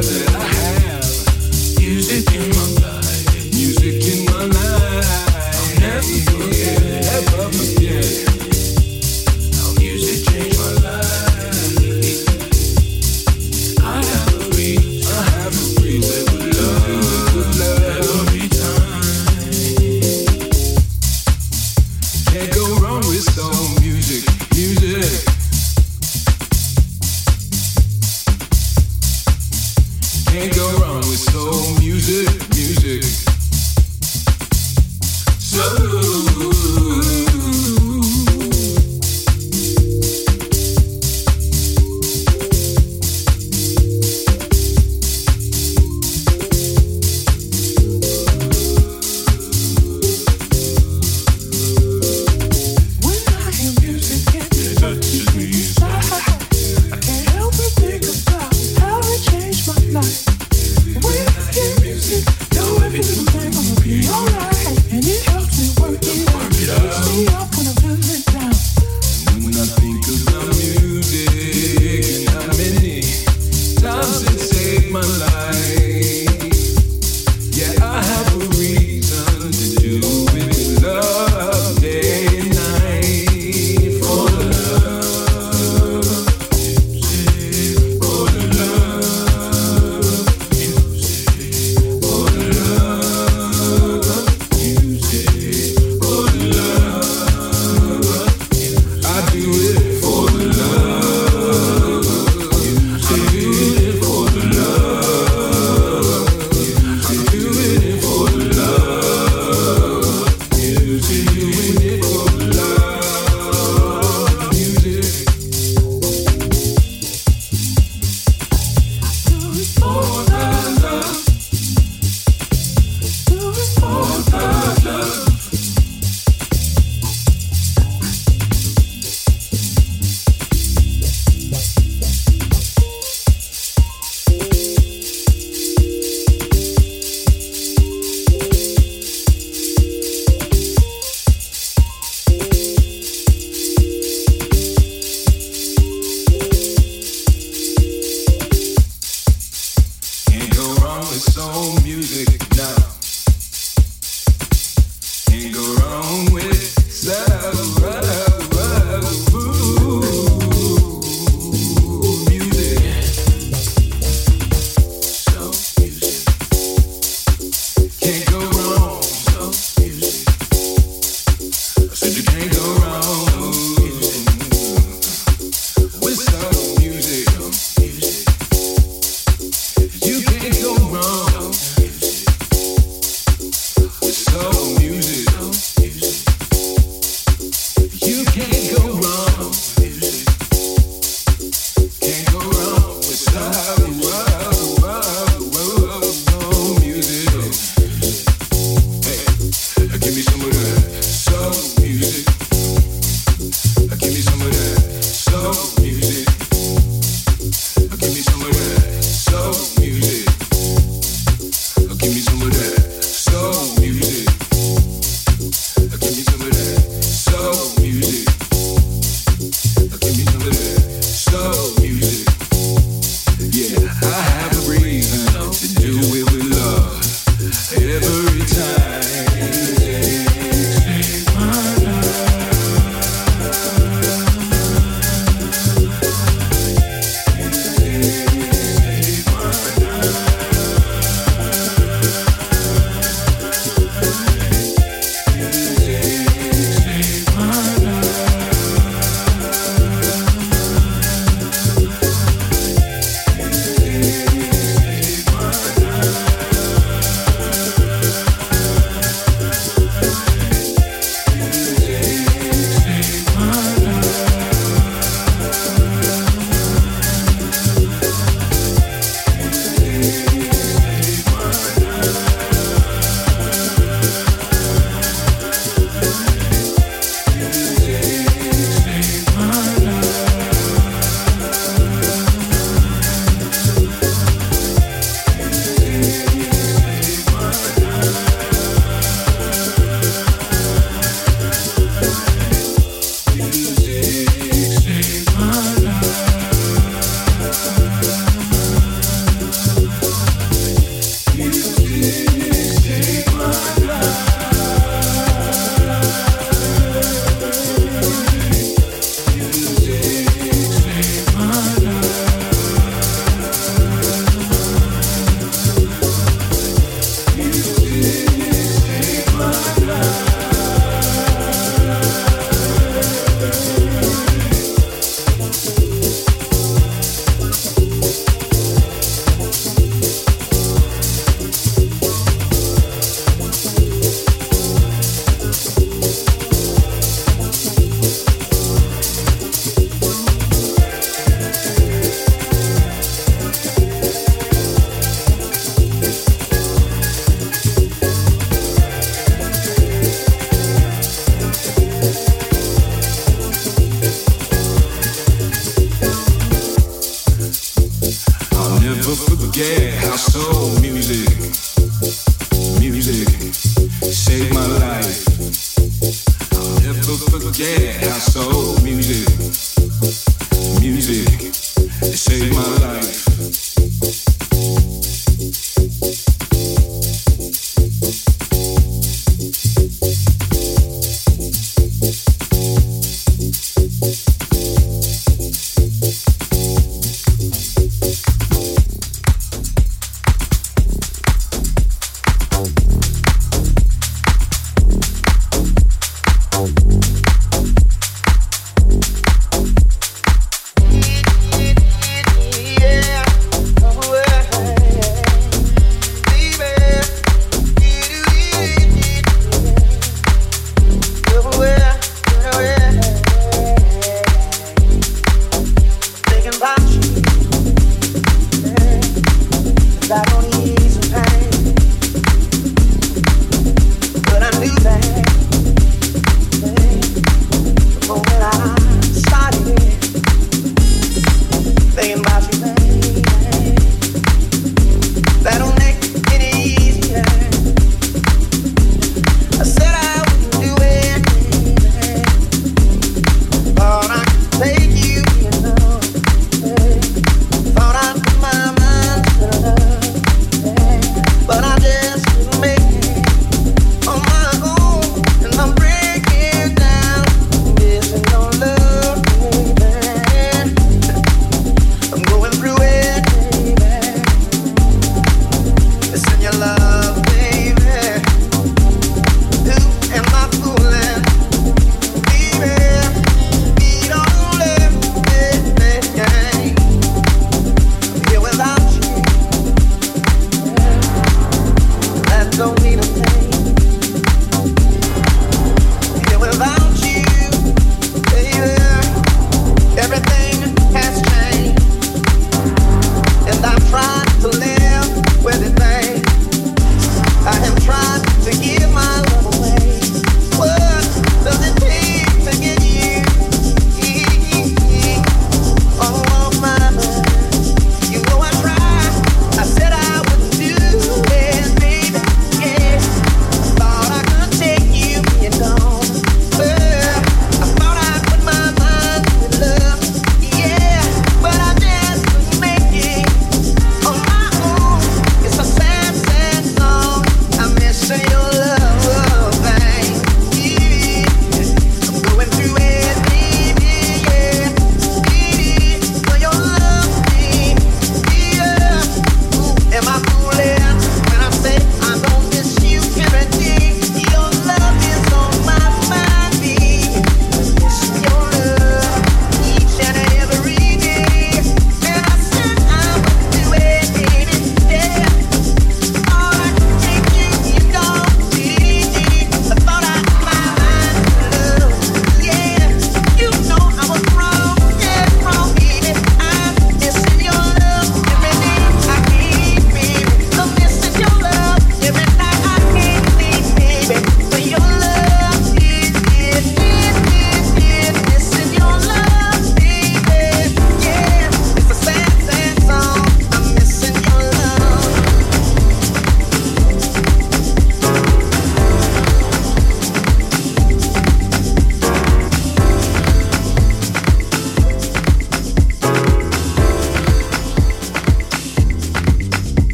Can't go wrong with soul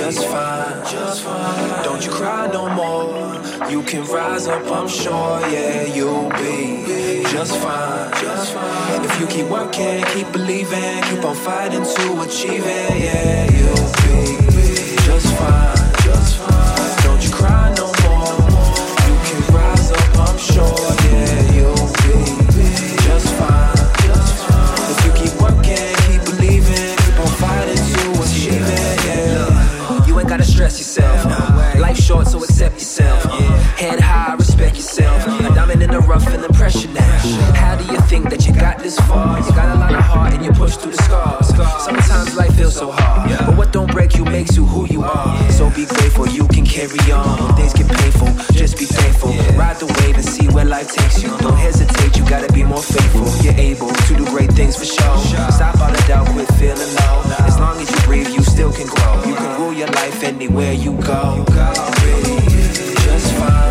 just fine. Just fine. Don't you cry no more. You can rise up, I'm sure. Yeah, you'll be just fine. Just fine. If you keep working, keep believing, keep on fighting to achieve it. Yeah, you'll be just fine. You got a lot of heart and you push through the scars. Sometimes life feels so hard, but what don't break you makes you who you are. So be grateful you can carry on. When things get painful, just be thankful. Ride the wave and see where life takes you. Don't hesitate, you gotta be more faithful. You're able to do great things for sure. Stop all the doubt, quit feeling low. As long as you breathe, you still can grow. You can rule your life anywhere you go. Just fine.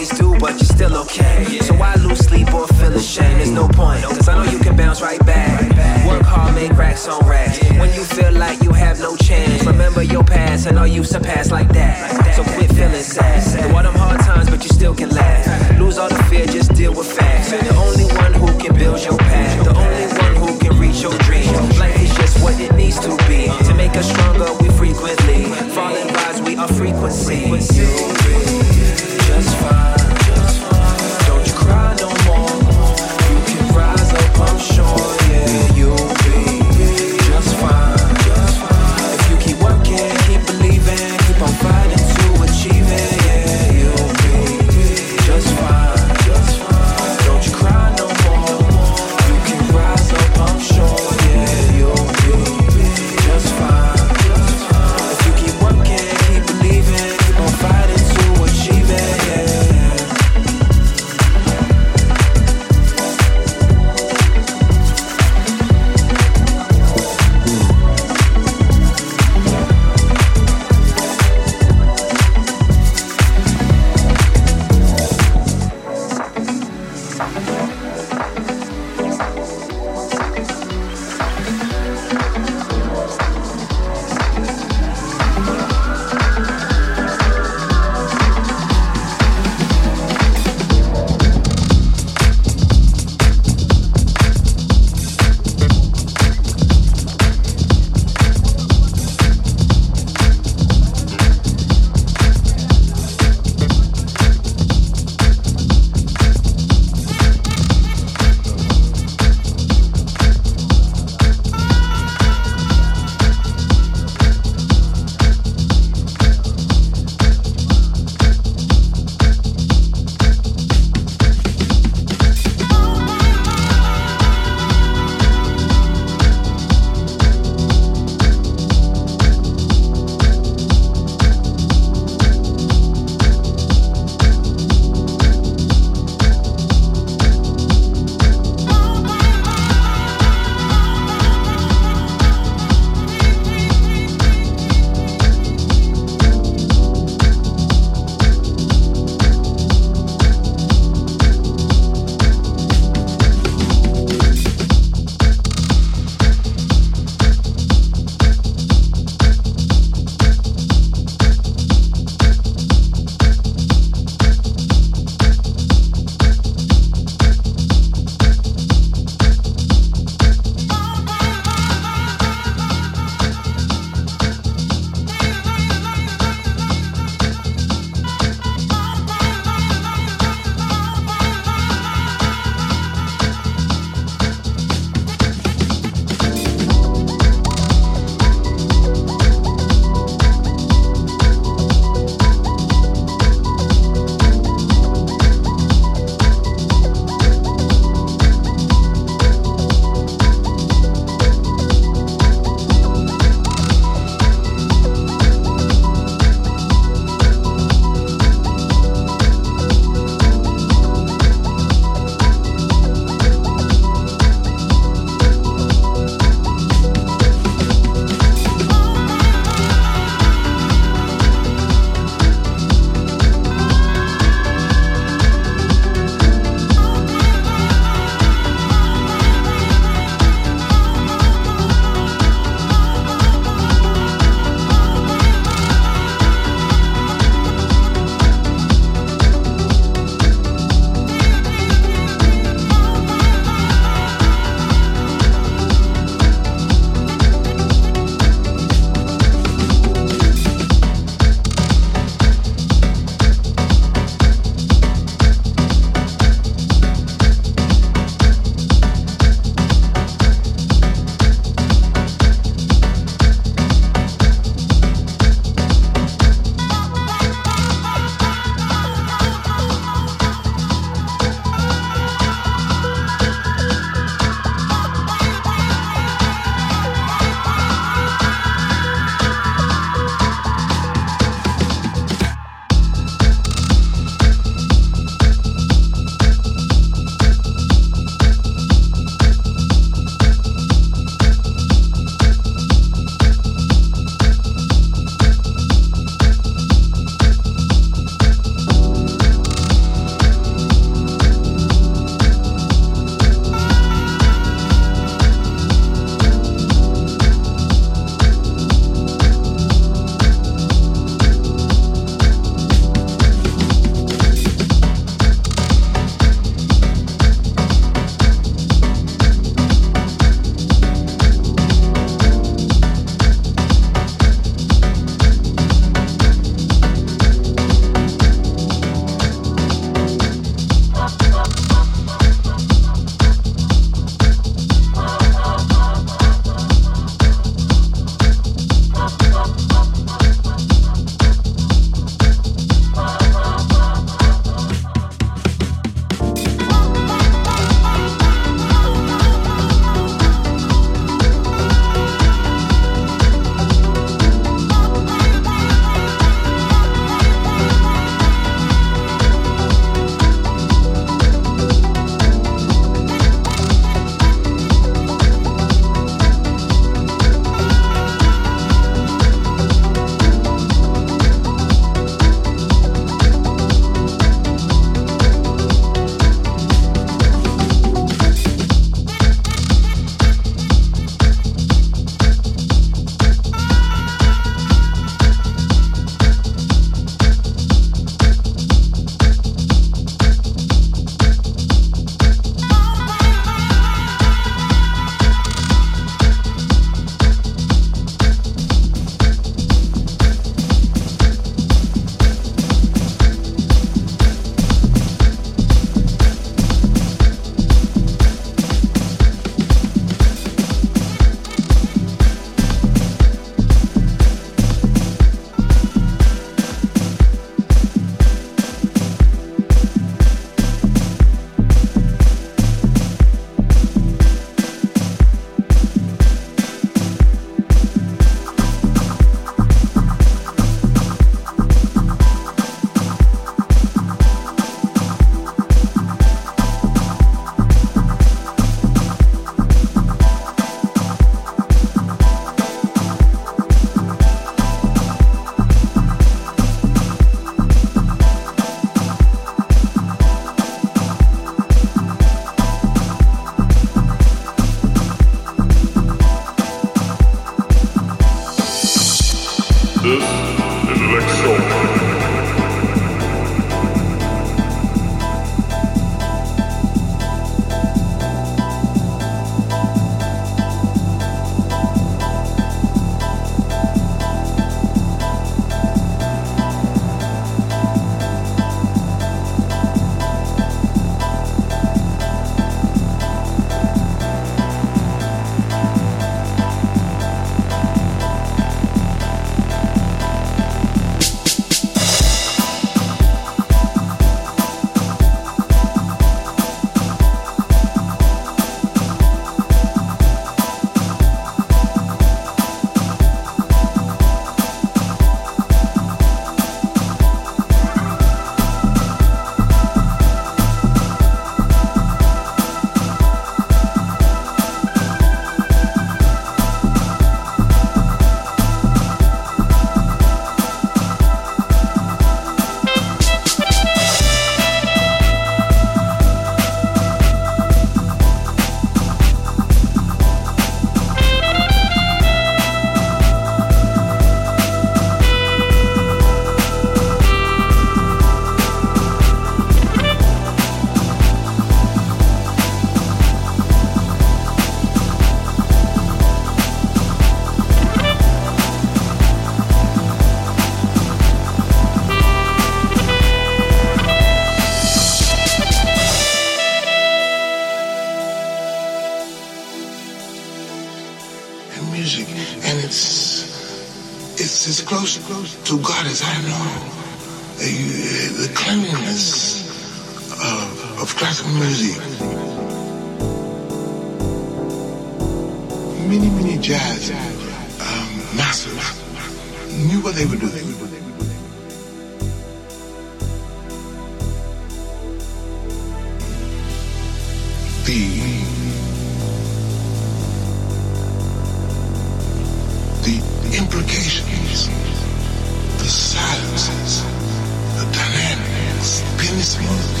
Is